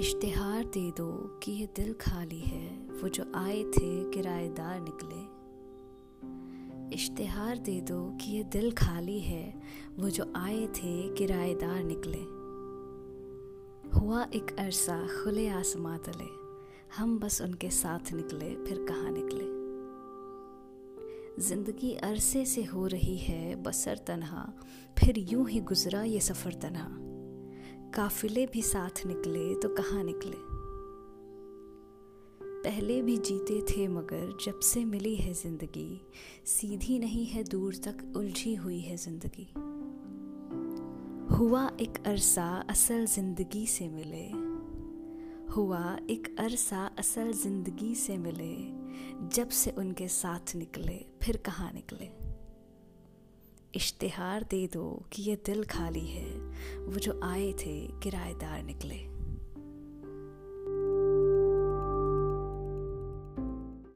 इश्तिहार दे दो कि ये दिल खाली है, वो जो आए थे किराएदार निकले। इश्तिहार दे दो कि ये दिल खाली है, वो जो आए थे किराएदार निकले। हुआ एक अरसा खुले आसमां तले, हम बस उनके साथ निकले, फिर कहाँ निकले? ज़िंदगी अरसे से हो रही है बसर तनहा, फिर यूँ ही गुजरा ये सफ़र तनहा। काफिले भी साथ निकले तो कहाँ निकले? पहले भी जीते थे मगर जब से मिली है ज़िंदगी, सीधी नहीं है दूर तक उलझी हुई है ज़िंदगी। हुआ एक अरसा असल ज़िंदगी से मिले। हुआ एक अरसा असल ज़िंदगी से मिले। जब से उनके साथ निकले, फिर कहाँ निकले? इश्तिहार दे दो कि ये दिल खाली है। वो जो आए थे किराएदार निकले।